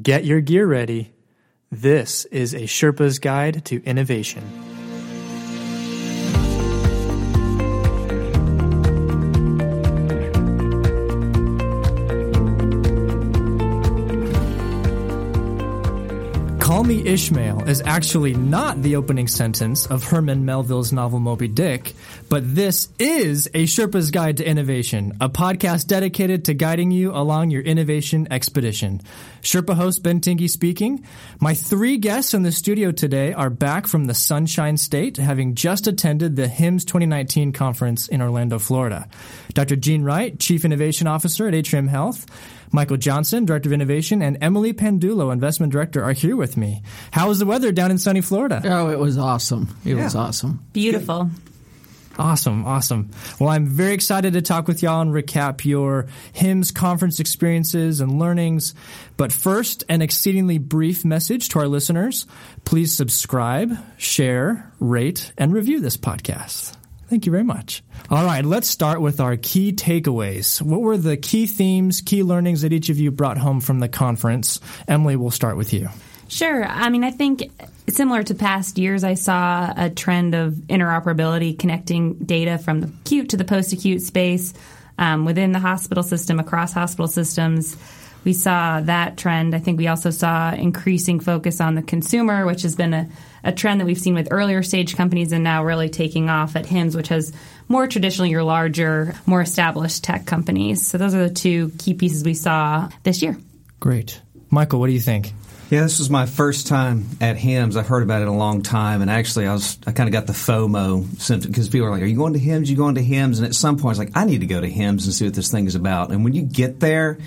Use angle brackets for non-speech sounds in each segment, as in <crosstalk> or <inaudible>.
Get your gear ready. This is a Sherpa's Guide to Innovation. Call Me Ishmael is actually not the opening sentence of Herman Melville's novel Moby Dick, but this is a Sherpa's Guide to Innovation, a podcast dedicated to guiding you along your innovation expedition. Sherpa host Ben Tingey speaking. My three guests in the studio today are back from the Sunshine State, having just attended the HIMSS 2019 conference in Orlando, Florida. Dr. Jean Wright, Chief Innovation Officer at Atrium Health, Michael Johnson, Director of Innovation, and Emilie Pandullo, Investment Director, are here with me. How was the weather down in sunny Florida? Oh, it was awesome. It yeah. was awesome. Beautiful. Awesome, awesome. Well, I'm very excited to talk with y'all and recap your HIMSS conference experiences and learnings. But first, an exceedingly brief message to our listeners. Please subscribe, share, rate, and review this podcast. Thank you very much. All right, let's start with our key takeaways. What were the key themes, key learnings that each of you brought home from the conference? Emilie, we'll start with you. Sure. I mean, I think similar to past years, I saw a trend of interoperability connecting data from the acute to the post acute space um, within the hospital system, across hospital systems. We saw that trend. I think we also saw increasing focus on the consumer, which has been a a trend that we've seen with earlier stage companies and now really taking off at HIMSS, which has more traditionally your larger, more established tech companies. So those are the two key pieces we saw this year. Great. Michael, what do you think? Yeah, this was my first time at HIMSS. I've heard about it a long time, and actually, I was I kind of got the FOMO symptom because people are like, "Are you going to HIMSS? You going to HIMSS?" And at some point, it's like, "I need to go to HIMSS and see what this thing is about." And when you get there,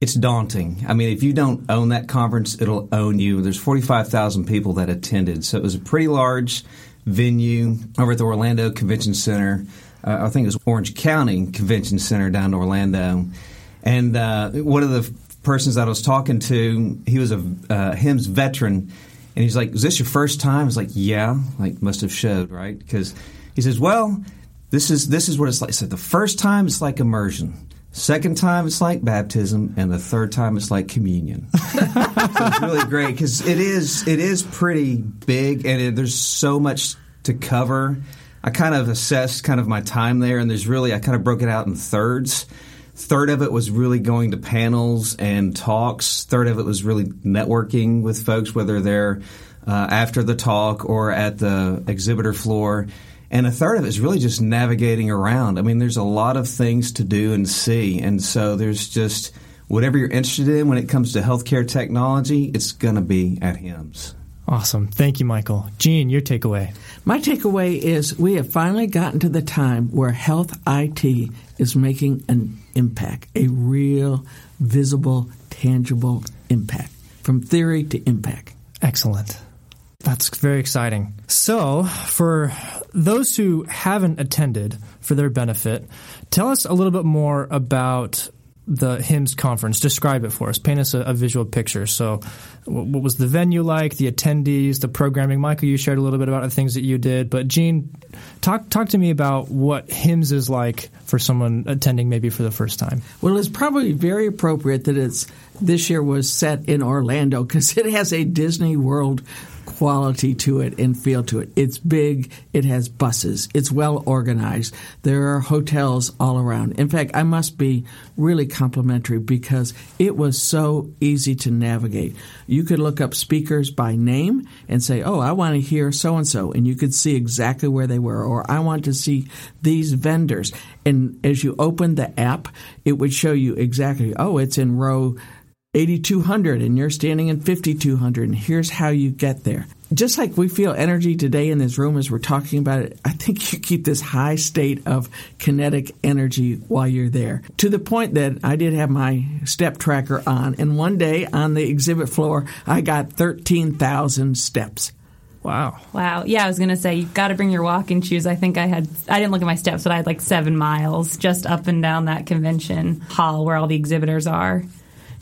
it's daunting. I mean, if you don't own that conference, it'll own you. There's 45,000 people that attended, so it was a pretty large venue over at the Orlando Convention Center. Uh, I think it was Orange County Convention Center down in Orlando. And uh, one of the persons that I was talking to, he was a uh, veteran, and he's like, "Is this your first time?" I was like, "Yeah." Like, must have showed, right? Because he says, "Well, this is this is what it's like." Said, "The first time it's like immersion." Second time it's like baptism, and the third time it's like communion. <laughs> so it's really great because it is it is pretty big, and it, there's so much to cover. I kind of assessed kind of my time there, and there's really I kind of broke it out in thirds. Third of it was really going to panels and talks. Third of it was really networking with folks, whether they're uh, after the talk or at the exhibitor floor. And a third of it is really just navigating around. I mean, there's a lot of things to do and see. And so there's just whatever you're interested in when it comes to healthcare technology, it's going to be at HIMSS. Awesome. Thank you, Michael. Jean, your takeaway. My takeaway is we have finally gotten to the time where health IT is making an impact, a real, visible, tangible impact, from theory to impact. Excellent. That's very exciting. So, for those who haven't attended, for their benefit, tell us a little bit more about the HIMSS conference. Describe it for us. Paint us a, a, visual picture. So, what was the venue like? The attendees, the programming. Michael, you shared a little bit about the things that you did, but Jean, talk talk to me about what HIMSS is like for someone attending maybe for the first time. Well, it's probably very appropriate that it's this year was set in Orlando because it has a Disney World quality to it and feel to it. It's big, it has buses, it's well organized. There are hotels all around. In fact, I must be really complimentary because it was so easy to navigate. You could look up speakers by name and say, "Oh, I want to hear so and so," and you could see exactly where they were, or "I want to see these vendors." And as you opened the app, it would show you exactly, "Oh, it's in row 8200 and you're standing in 5200 and here's how you get there. Just like we feel energy today in this room as we're talking about it, I think you keep this high state of kinetic energy while you're there. To the point that I did have my step tracker on and one day on the exhibit floor, I got 13,000 steps. Wow. Wow. Yeah, I was going to say, you've got to bring your walking shoes. I think I had, I didn't look at my steps, but I had like seven miles just up and down that convention hall where all the exhibitors are.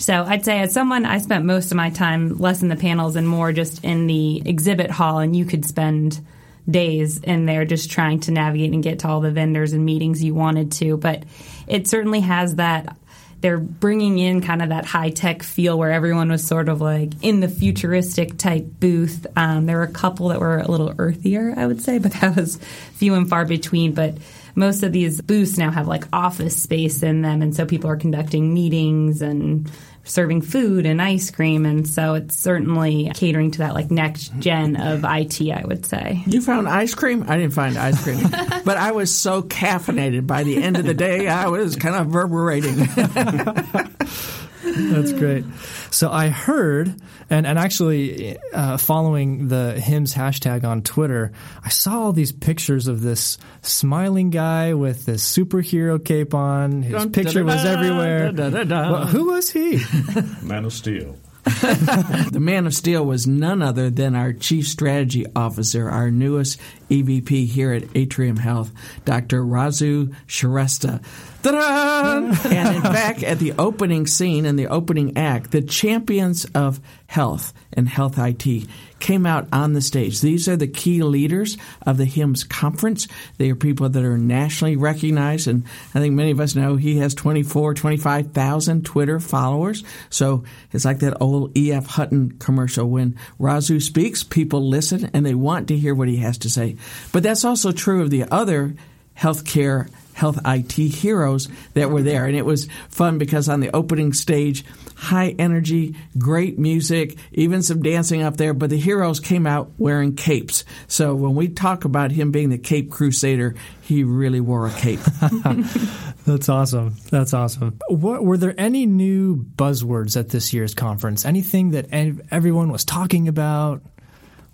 So I'd say as someone, I spent most of my time less in the panels and more just in the exhibit hall, and you could spend days in there just trying to navigate and get to all the vendors and meetings you wanted to. But it certainly has that they're bringing in kind of that high tech feel where everyone was sort of like in the futuristic type booth. Um, there were a couple that were a little earthier, I would say, <laughs> but that was few and far between. But most of these booths now have like office space in them, and so people are conducting meetings and serving food and ice cream, and so it's certainly catering to that like next gen of IT. I would say. You found ice cream? I didn't find ice cream, <laughs> but I was so caffeinated. By the end of the day, I was kind of reverberating. <laughs> That's great. So I heard, and, and actually uh, following the HIMSS hashtag on Twitter, I saw all these pictures of this smiling guy with this superhero cape on. His Dun, picture was everywhere. Well, who was he? <laughs> Man of Steel. The Man of Steel was none other than our Chief Strategy Officer, our newest EVP here at Atrium Health, Dr. Rasu Shrestha. <laughs> And in fact, at the opening scene and the opening act, the champions of health and health IT came out on the stage. These are the key leaders of the HIMSS conference. They are people that are nationally recognized, and I think many of us know he has 24, 25,000 Twitter followers. So it's like that old E.F. Hutton commercial when Razu speaks, people listen and they want to hear what he has to say. But that's also true of the other healthcare health IT heroes that were there. And it was fun because on the opening stage, high energy, great music, even some dancing up there, but the heroes came out wearing capes. So when we talk about him being the Cape Crusader, he really wore a cape. <laughs> That's awesome. That's awesome. What, were there any new buzzwords at this year's conference? Anything that everyone was talking about?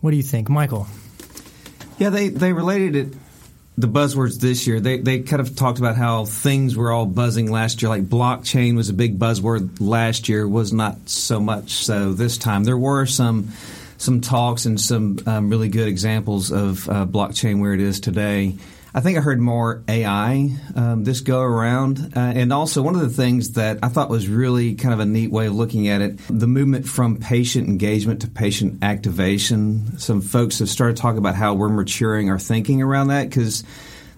What do you think, Michael? Yeah, they, they related it the buzzwords this year. They they kind of talked about how things were all buzzing last year. Like blockchain was a big buzzword last year, was not so much so this time. There were some some talks and some um, really good examples of uh, blockchain where it is today. I think I heard more AI um, this go around. Uh, and also, one of the things that I thought was really kind of a neat way of looking at it the movement from patient engagement to patient activation. Some folks have started talking about how we're maturing our thinking around that because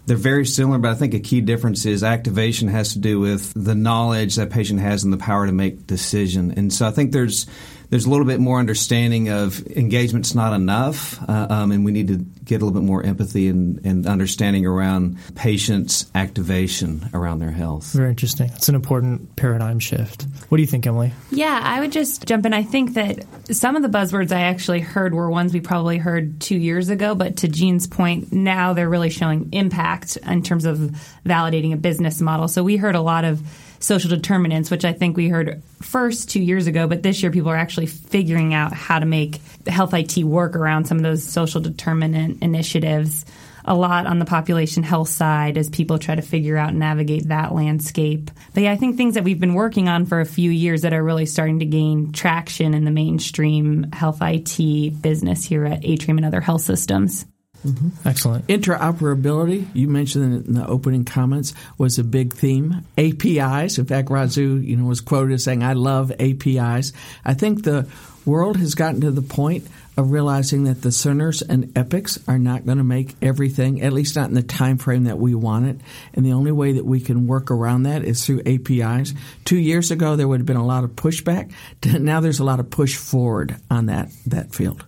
they're very similar, but I think a key difference is activation has to do with the knowledge that patient has and the power to make decision. And so I think there's there's a little bit more understanding of engagement's not enough, uh, um, and we need to get a little bit more empathy and, and understanding around patients' activation around their health. Very interesting. It's an important paradigm shift. What do you think, Emilie? Yeah, I would just jump in. I think that some of the buzzwords I actually heard were ones we probably heard two years ago, but to Jean's point, now they're really showing impact in terms of validating a business model. So we heard a lot of social determinants, which I think we heard first two years ago, but this year people are actually figuring out how to make health IT work around some of those social determinant initiatives. A lot on the population health side as people try to figure out and navigate that landscape. But yeah, I think things that we've been working on for a few years that are really starting to gain traction in the mainstream health IT business here at Atrium and other health systems. Mm-hmm. Excellent. Interoperability, you mentioned it in the opening comments, was a big theme. APIs, in fact, Rasu, you know, was quoted as saying, "I love APIs." I think the world has gotten to the point of realizing that the Cerners and Epics are not going to make everything, at least not in the time frame that we want it. And the only way that we can work around that is through APIs. Two years ago, there would have been a lot of pushback. <laughs> Now there's a lot of push forward on that that field.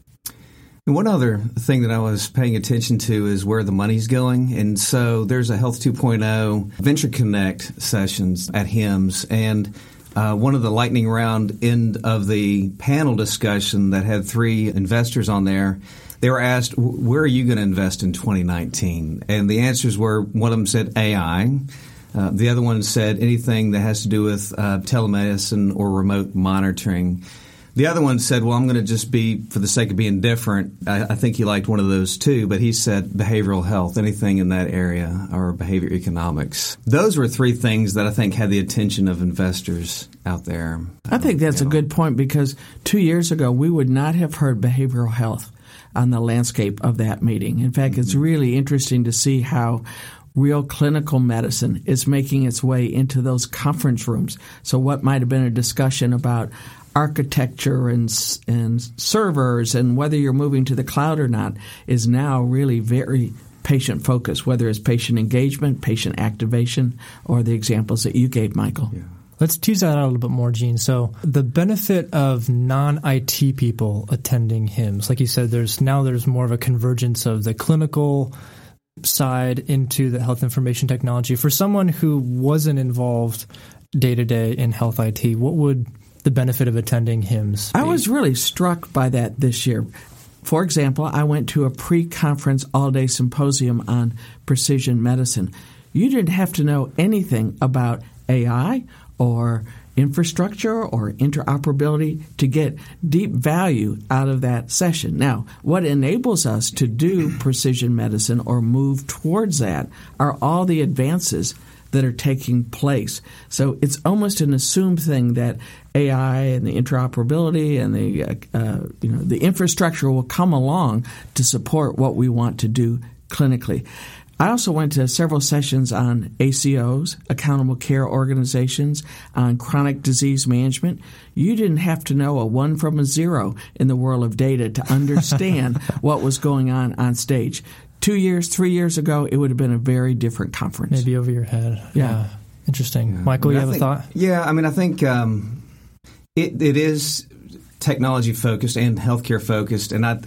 One other thing that I was paying attention to is where the money's going. And so there's a Health 2.0 Venture Connect sessions at HIMSS. And uh, one of the lightning round end of the panel discussion that had three investors on there, they were asked, where are you going to invest in 2019? And the answers were one of them said AI. Uh, the other one said anything that has to do with uh, telemedicine or remote monitoring. The other one said, "Well, I'm going to just be for the sake of being different." I, I, think he liked one of those too, but he said behavioral health, anything in that area, or behavior economics. Those were three things that I think had the attention of investors out there. I think that's a good point because two years ago we would not have heard behavioral health on the landscape of that meeting. In fact, mm-hmm. it's really interesting to see how real clinical medicine is making its way into those conference rooms. So, what might have been a discussion about architecture and and servers and whether you're moving to the cloud or not is now really very patient focused, whether it's patient engagement, patient activation, or the examples that you gave, Michael. Yeah. Let's tease that out a little bit more, Jean. So the benefit of non-IT people attending HIMSS, like you said, there's now there's more of a convergence of the clinical side into the health information technology. For someone who wasn't involved day to day in health IT, what would the benefit of attending? Be? I was really struck by that this year. For example, I went to a pre conference all day symposium on precision medicine. You didn't have to know anything about AI or infrastructure or interoperability to get deep value out of that session. Now, what enables us to do precision medicine or move towards that are all the advances that are taking place. So it's almost an assumed thing that AI and the interoperability and the uh, uh, you know the infrastructure will come along to support what we want to do clinically. I also went to several sessions on ACOs, accountable care organizations, on chronic disease management. You didn't have to know a one from a zero in the world of data to understand <laughs> what was going on on stage. Two years, three years ago, it would have been a very different conference. Maybe over your head. Yeah. yeah. Interesting. Yeah. Michael, I mean, you have think, a thought? Yeah, I mean, I think um, it, it is technology focused and healthcare focused. And I,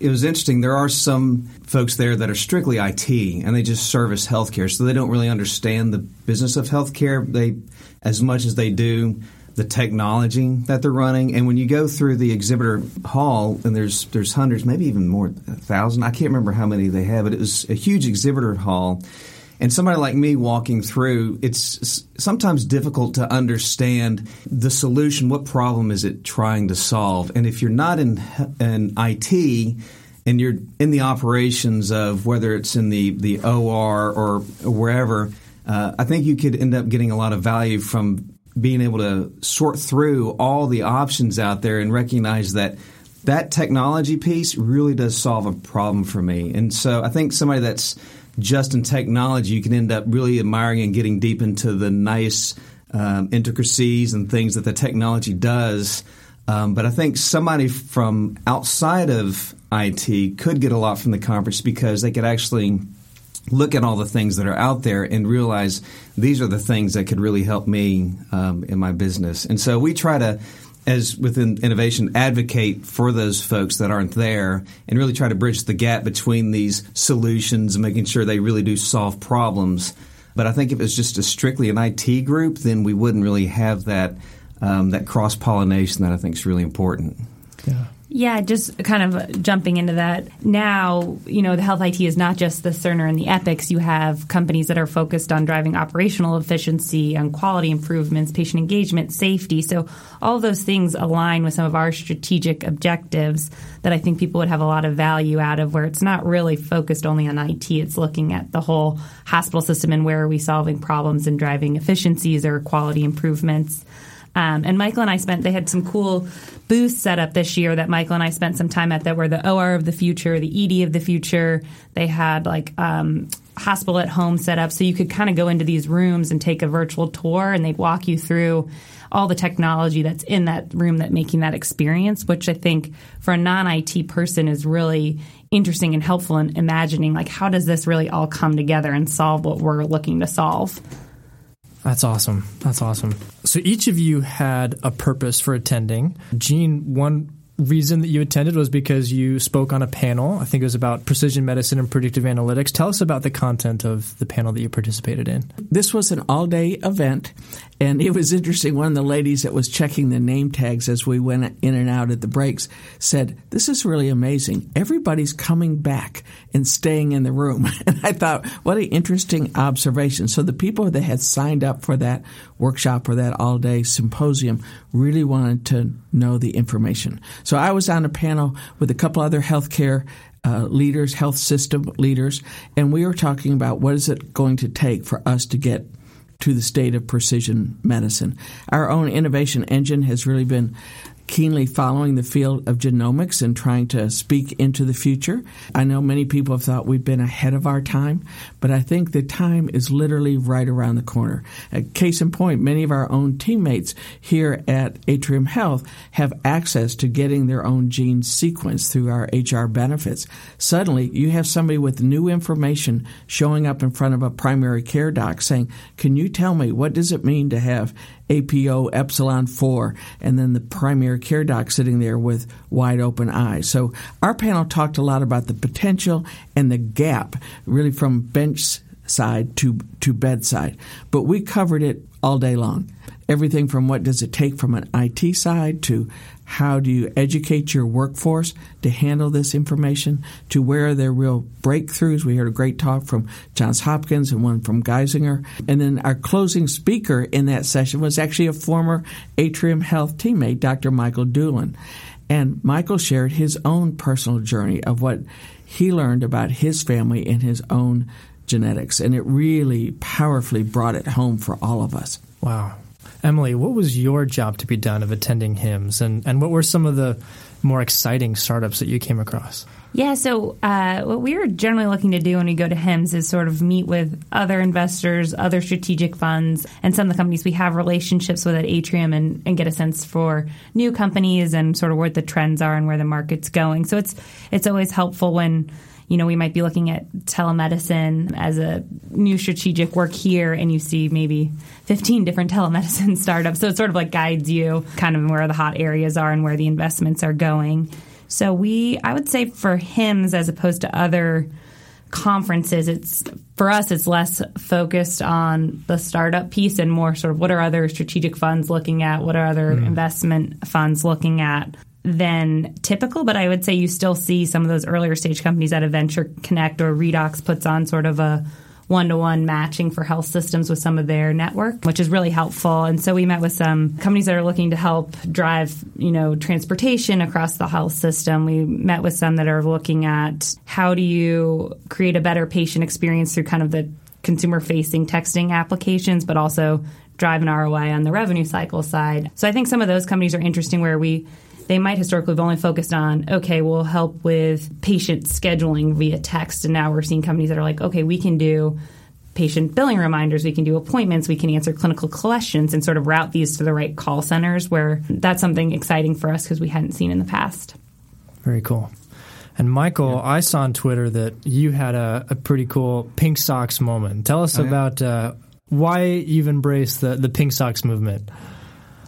it was interesting. There are some folks there that are strictly IT and they just service healthcare, so they don't really understand the business of healthcare. They, as much as they do the technology that they're running. And when you go through the exhibitor hall, and there's there's hundreds, maybe even more, thousand. I can't remember how many they have, but it was a huge exhibitor hall and somebody like me walking through, it's sometimes difficult to understand the solution. What problem is it trying to solve? And if you're not in, in IT and you're in the operations of whether it's in the, the OR or wherever, uh, I think you could end up getting a lot of value from being able to sort through all the options out there and recognize that that technology piece really does solve a problem for me. And so I think somebody that's just in technology, you can end up really admiring and getting deep into the nice um, intricacies and things that the technology does. Um, but I think somebody from outside of IT could get a lot from the conference because they could actually look at all the things that are out there and realize these are the things that could really help me um, in my business. And so we try to as within innovation, advocate for those folks that aren't there and really try to bridge the gap between these solutions making sure they really do solve problems. But I think if it's just a strictly an IT group, then we wouldn't really have that um, that cross pollination that I think is really important. Yeah. Yeah, just kind of jumping into that. Now, you know, the health IT is not just the Cerner and the Epics. You have companies that are focused on driving operational efficiency, on quality improvements, patient engagement, safety. So all those things align with some of our strategic objectives that I think people would have a lot of value out of where it's not really focused only on IT. It's looking at the whole hospital system and where are we solving problems and driving efficiencies or quality improvements. Um, and Michael and I spent, they had some cool booths set up this year that Michael and I spent some time at that were the OR of the future, the ED of the future. They had like, um, hospital at home set up so you could kind of go into these rooms and take a virtual tour and they'd walk you through all the technology that's in that room that making that experience which i think for a non-it person is really interesting and helpful in imagining like how does this really all come together and solve what we're looking to solve that's awesome. That's awesome. So each of you had a purpose for attending. Jean, one reason that you attended was because you spoke on a panel. I think it was about precision medicine and predictive analytics. Tell us about the content of the panel that you participated in. This was an all day event, and it was interesting. One of the ladies that was checking the name tags as we went in and out at the breaks said, This is really amazing. Everybody's coming back and staying in the room. <laughs> And I thought, what an interesting observation. So the people that had signed up for that workshop or that all day symposium really wanted to know the information. So I was on a panel with a couple other healthcare uh, leaders, health system leaders, and we were talking about what is it going to take for us to get to the state of precision medicine. Our own innovation engine has really been keenly following the field of genomics and trying to speak into the future. I know many people have thought we've been ahead of our time, but I think the time is literally right around the corner. A case in point, many of our own teammates here at Atrium Health have access to getting their own gene sequenced through our HR benefits. Suddenly, you have somebody with new information showing up in front of a primary care doc saying, "Can you tell me what does it mean to have APO Epsilon 4, and then the primary care doc sitting there with wide open eyes. So our panel talked a lot about the potential and the gap, really from bench side to, to bedside. But we covered it all day long. Everything from what does it take from an IT side to how do you educate your workforce to handle this information to where are there real breakthroughs. We heard a great talk from Johns Hopkins and one from Geisinger. And then our closing speaker in that session was actually a former Atrium Health teammate, Dr. Michael Doolin. And Michael shared his own personal journey of what he learned about his family and his own genetics. And it really powerfully brought it home for all of us. Wow. Emilie, what was your job to be done of attending HIMSS, and, and what were some of the more exciting startups that you came across? Yeah, so uh, what we are generally looking to do when we go to HIMSS is sort of meet with other investors, other strategic funds, and some of the companies we have relationships with at Atrium and, and get a sense for new companies and sort of where the trends are and where the market's going. So it's it's always helpful when you know, we might be looking at telemedicine as a new strategic work here, and you see maybe 15 different <laughs> telemedicine startups. So it sort of like guides you kind of where the hot areas are and where the investments are going. So we, I would say for HIMSS as opposed to other conferences, it's for us, it's less focused on the startup piece and more sort of what are other strategic funds looking at, what are other mm. investment funds looking at than typical, but I would say you still see some of those earlier stage companies at a Venture Connect or Redox puts on sort of a one to one matching for health systems with some of their network, which is really helpful. And so we met with some companies that are looking to help drive, you know, transportation across the health system. We met with some that are looking at how do you create a better patient experience through kind of the consumer facing texting applications, but also drive an ROI on the revenue cycle side. So I think some of those companies are interesting where we they might historically have only focused on, okay, we'll help with patient scheduling via text. And now we're seeing companies that are like, okay, we can do patient billing reminders, we can do appointments, we can answer clinical questions and sort of route these to the right call centers where that's something exciting for us because we hadn't seen in the past. Very cool. And Michael, yeah. I saw on Twitter that you had a, a, pretty cool pink socks moment. Tell us oh, about uh, why you've embraced the, the pink socks movement.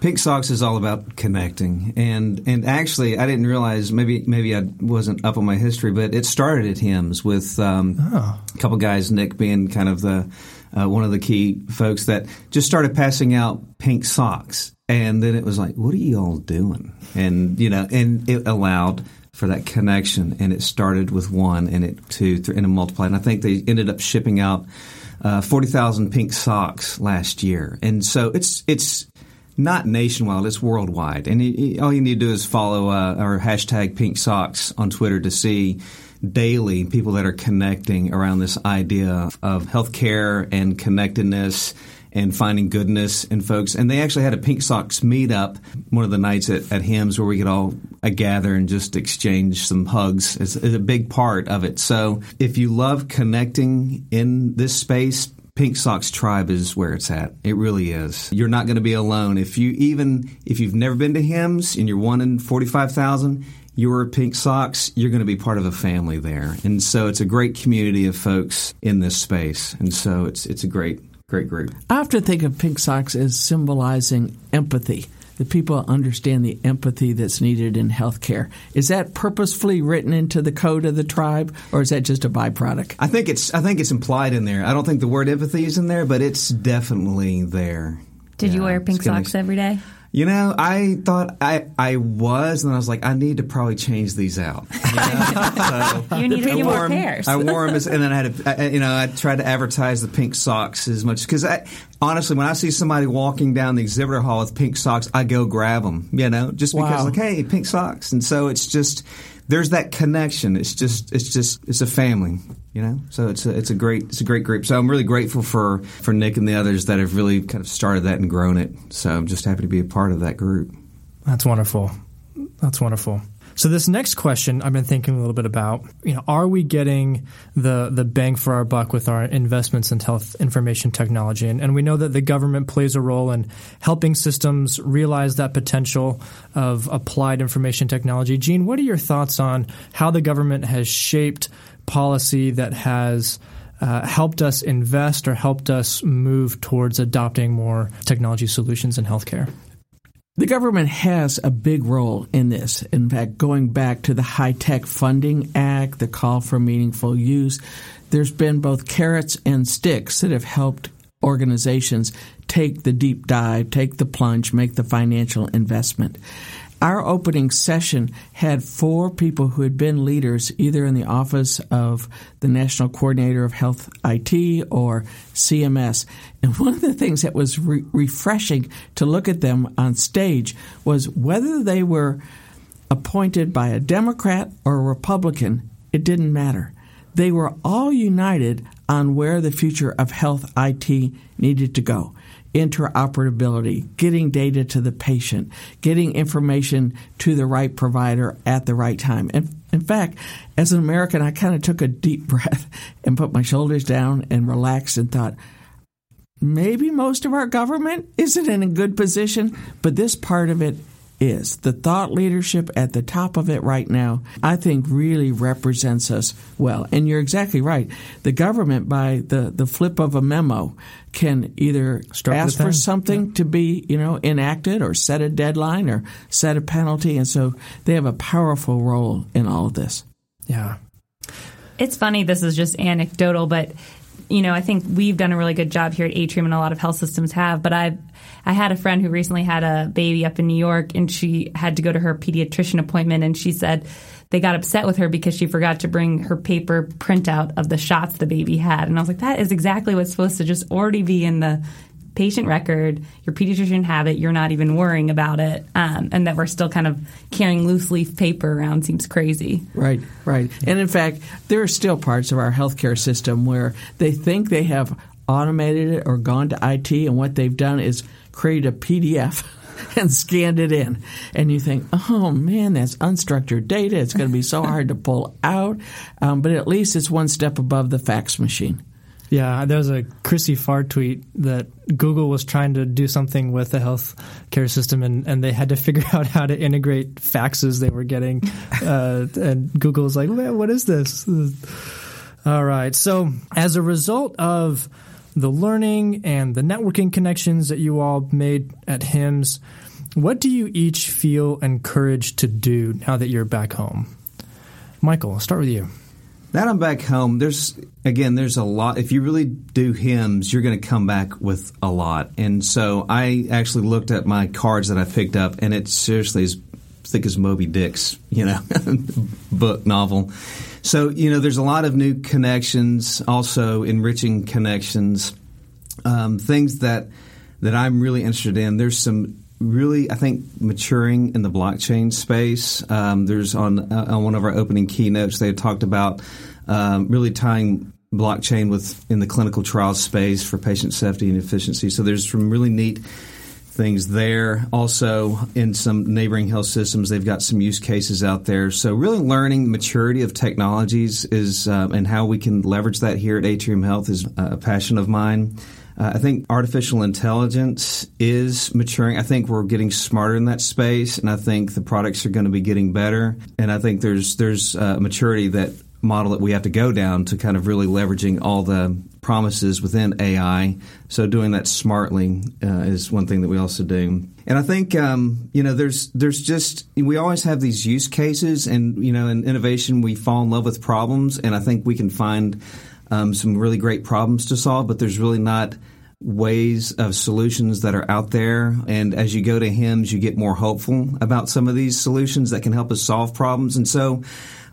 Pink Socks is all about connecting, and and actually, I didn't realize maybe maybe I wasn't up on my history, but it started at HIMSS with um, oh. a couple guys, Nick being kind of the uh, one of the key folks that just started passing out pink socks, and then it was like, what are you all doing? And you know, and it allowed for that connection, and it started with one, and it two, three, and it multiplied. And I think they ended up shipping out uh, forty thousand pink socks last year, and so it's it's not nationwide, it's worldwide. And all you need to do is follow uh, our hashtag pink socks on Twitter to see daily people that are connecting around this idea of healthcare and connectedness and finding goodness in folks. And they actually had a Pink Socks meetup one of the nights at, at HIMSS where we could all uh, gather and just exchange some hugs. It's, it's a big part of it. So if you love connecting in this space, Pink Socks Tribe is where it's at. It really is. You're not going to be alone. If you even if you've never been to HIMSS and you're one in forty five thousand, you're a Pink Socks. You're going to be part of a family there, and so it's a great community of folks in this space, and so it's it's a great great group. I often think of Pink Socks as symbolizing empathy that people understand the empathy that's needed in healthcare. Is that purposefully written into the code of the tribe, or is that just a byproduct? I think it's I think it's implied in there. I don't think the word empathy is in there, but it's definitely there. Did yeah, you wear pink socks every day? You know, I thought I, I was, and I was like, I need to probably change these out. <laughs> You, know? so you need to more pairs. I wore them, as, and then I had, to, you know, I tried to advertise the pink socks as much because I honestly, when I see somebody walking down the exhibitor hall with pink socks, I go grab them. You know, just wow. because like, hey, pink socks, and so it's just there's that connection. It's just it's just it's a family, you know. So it's a it's a great it's a great group. So I'm really grateful for for Nick and the others that have really kind of started that and grown it. So I'm just happy to be a part of that group. That's wonderful. That's wonderful. So this next question I've been thinking a little bit about, you know, are we getting the the bang for our buck with our investments in health information technology? And, and we know that the government plays a role in helping systems realize that potential of applied information technology. Jean, what are your thoughts on how the government has shaped policy that has uh, helped us invest or helped us move towards adopting more technology solutions in healthcare? The government has a big role in this. In fact, going back to the HITECH Funding Act, the call for meaningful use, there's been both carrots and sticks that have helped organizations take the deep dive, take the plunge, make the financial investment. Our opening session had four people who had been leaders either in the office of the National Coordinator of Health IT or CMS. And one of the things that was re- refreshing to look at them on stage was whether they were appointed by a Democrat or a Republican, it didn't matter. They were all united on where the future of health IT needed to go interoperability, getting data to the patient, getting information to the right provider at the right time. And in fact, as an American, I kind of took a deep <laughs> breath and put my shoulders down and relaxed and thought, maybe most of our government isn't in a good position, but this part of it is. The thought leadership at the top of it right now, I think, really represents us well. And you're exactly right. The government, by the, the flip of a memo, can either Start ask for something yeah. to be, you know, enacted or set a deadline or set a penalty. And so they have a powerful role in all of this. Yeah. It's funny, this is just anecdotal, but you know, I think we've done a really good job here at Atrium, and a lot of health systems have. But I've I had a friend who recently had a baby up in New York, and she had to go to her pediatrician appointment, and she said they got upset with her because she forgot to bring her paper printout of the shots the baby had. And I was like, that is exactly what's supposed to just already be in the patient record, your pediatrician have it, you're not even worrying about it, um, and that we're still kind of carrying loose leaf paper around seems crazy. Right, right. And in fact, there are still parts of our healthcare system where they think they have automated it or gone to IT, and what they've done is created a PDF. <laughs> and scanned it in. And you think, oh man, that's unstructured data. It's going to be so <laughs> hard to pull out. Um, but at least it's one step above the fax machine. Yeah, there was a Chrissy Farr tweet that Google was trying to do something with the health care system, and, and they had to <laughs> figure out how to integrate faxes they were getting. Uh, and Google was like, what is this? All right. So, as a result of the learning and the networking connections that you all made at HIMSS, what do you each feel encouraged to do now that you're back home? Michael, I'll start with you. Now I'm back home, there's again, there's a lot. If you really do HIMSS, you're going to come back with a lot. And so I actually looked at my cards that I picked up, and it seriously is thick as Moby Dick's, you know, <laughs> book novel. So you know, there's a lot of new connections, also enriching connections, um, things that that I'm really interested in. There's some really, I think, maturing in the blockchain space. Um, there's on uh, on one of our opening keynotes they talked about um, really tying blockchain with in the clinical trial space for patient safety and efficiency. So there's some really neat things there. Also, in some neighboring health systems, they've got some use cases out there. So, really learning maturity of technologies is uh, and how we can leverage that here at Atrium Health is a passion of mine. Uh, I think artificial intelligence is maturing. I think we're getting smarter in that space, and I think the products are going to be getting better. And I think there's there's uh, maturity that model that we have to go down to kind of really leveraging all the promises within AI. So doing that smartly uh, is one thing that we also do. And I think um, you know there's there's just we always have these use cases, and you know in innovation we fall in love with problems, and I think we can find um, some really great problems to solve, but there's really not ways of solutions that are out there. And as you go to HIMSS, you get more hopeful about some of these solutions that can help us solve problems. And so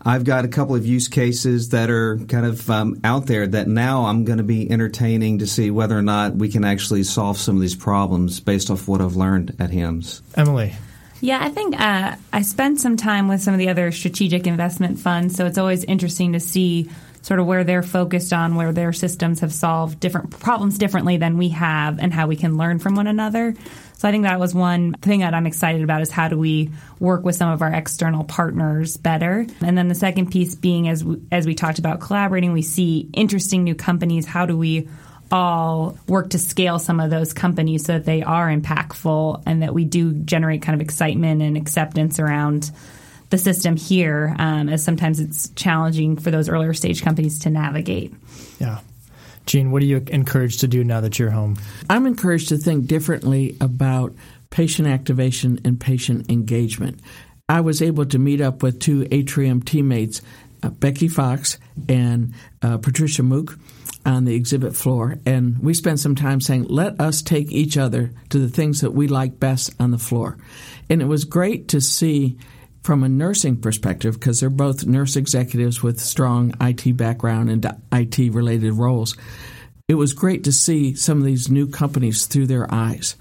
I've got a couple of use cases that are kind of um, out there that now I'm going to be entertaining to see whether or not we can actually solve some of these problems based off what I've learned at HIMSS. Emilie. Yeah, I think uh, I spent some time with some of the other strategic investment funds, so it's always interesting to see sort of where they're focused on, where their systems have solved different problems differently than we have, and how we can learn from one another. So I think that was one thing that I'm excited about is how do we work with some of our external partners better. And then the second piece being as we, as we talked about collaborating, we see interesting new companies. How do we all work to scale some of those companies so that they are impactful and that we do generate kind of excitement and acceptance around the system here, um, as sometimes it's challenging for those earlier stage companies to navigate. Yeah. Jean, what are you encouraged to do now that you're home? I'm encouraged to think differently about patient activation and patient engagement. I was able to meet up with two Atrium teammates, uh, Becky Fox and uh, Patricia Mook, on the exhibit floor, and we spent some time saying, let us take each other to the things that we like best on the floor. And it was great to see from a nursing perspective, because they're both nurse executives with strong IT background and IT related roles, it was great to see some of these new companies through their eyes.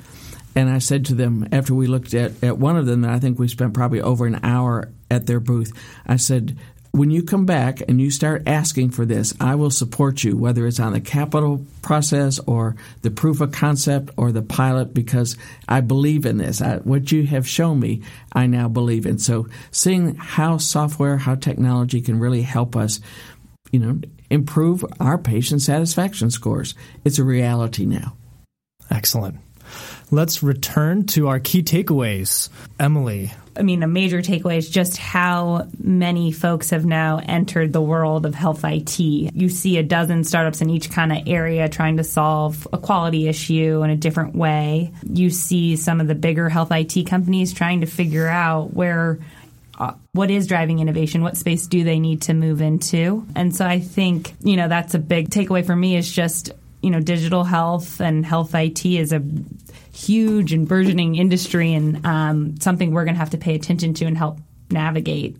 And I said to them after we looked at, at one of them, and I think we spent probably over an hour at their booth, I said, when you come back and you start asking for this, I will support you, whether it's on the capital process or the proof of concept or the pilot, because I believe in this. I, what you have shown me, I now believe in. So, seeing how software, how technology can really help us, you know, improve our patient satisfaction scores, it's a reality now. Excellent. Let's return to our key takeaways. Emilie. I mean, a major takeaway is just how many folks have now entered the world of health IT. You see a dozen startups in each kind of area trying to solve a quality issue in a different way. You see some of the bigger health IT companies trying to figure out where uh, what is driving innovation what space do they need to move into and so i think you know that's a big takeaway for me is just you know digital health and health IT is a huge and burgeoning industry and um, something we're going to have to pay attention to and help navigate.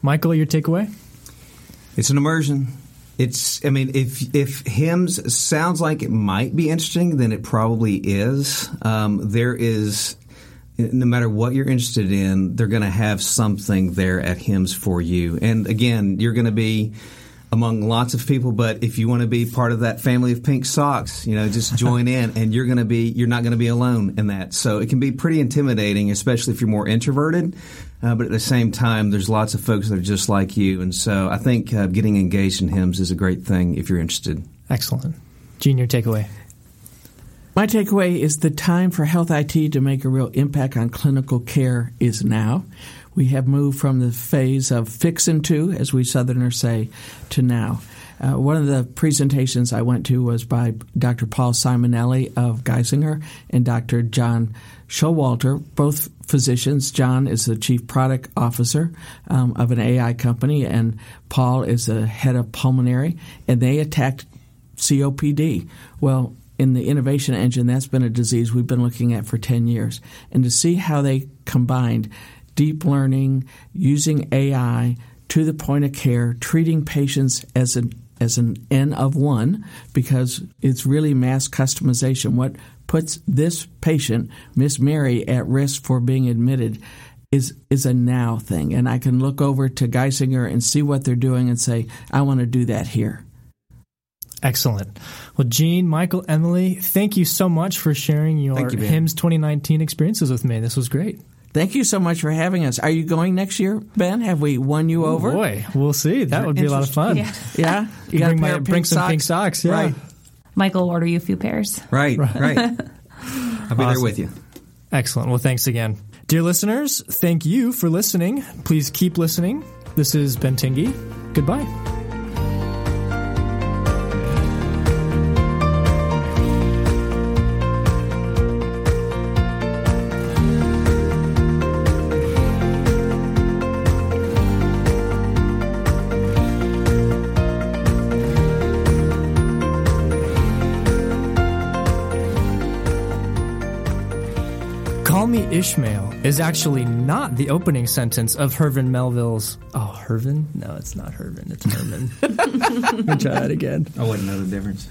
Michael, your takeaway? It's an immersion. It's. I mean, if if HIMSS sounds like it might be interesting, then it probably is. Um, there is. No matter what you're interested in, they're going to have something there at HIMSS for you. And again, you're going to be among lots of people. But if you want to be part of that family of pink socks, you know, just join <laughs> in, and you're going to be you're not going to be alone in that. So it can be pretty intimidating, especially if you're more introverted. Uh, but at the same time, there's lots of folks that are just like you, and so I think uh, getting engaged in HIMSS is a great thing if you're interested. Excellent, Jean. Your takeaway. My takeaway is the time for health IT to make a real impact on clinical care is now. We have moved from the phase of fixin' to, as we Southerners say, to now. Uh, one of the presentations I went to was by Dr. Paul Simonelli of Geisinger and Dr. John Showalter, both physicians. John is the chief product officer um, of an AI company, and Paul is the head of pulmonary, and they attacked COPD. Well, in the innovation engine, that's been a disease we've been looking at for 10 years. And to see how they combined deep learning, using AI to the point of care, treating patients as an as an N of one because it's really mass customization. What puts this patient, Miss Mary, at risk for being admitted is is a now thing. And I can look over to Geisinger and see what they're doing and say, I want to do that here. Excellent. Well, Jean, Michael, Emilie, thank you so much for sharing your you, HIMSS 2019 experiences with me. This was great. Thank you so much for having us. Are you going next year, Ben? Have we won you over? boy, we'll see. That would be a lot of fun. Yeah. Yeah, you bring, my, bring some socks? pink socks. Yeah. Right. Michael, will order you a few pairs. Right, right. <laughs> I'll be Awesome. there with you. Excellent. Well, thanks again. Dear listeners, thank you for listening. Please keep listening. This is Ben Tingey. Goodbye. Ishmael is actually not the opening sentence of Hervin Melville's. Oh, Hervin? No, it's not Hervin. It's Herman. <laughs> Let me try that again. I wouldn't know the difference.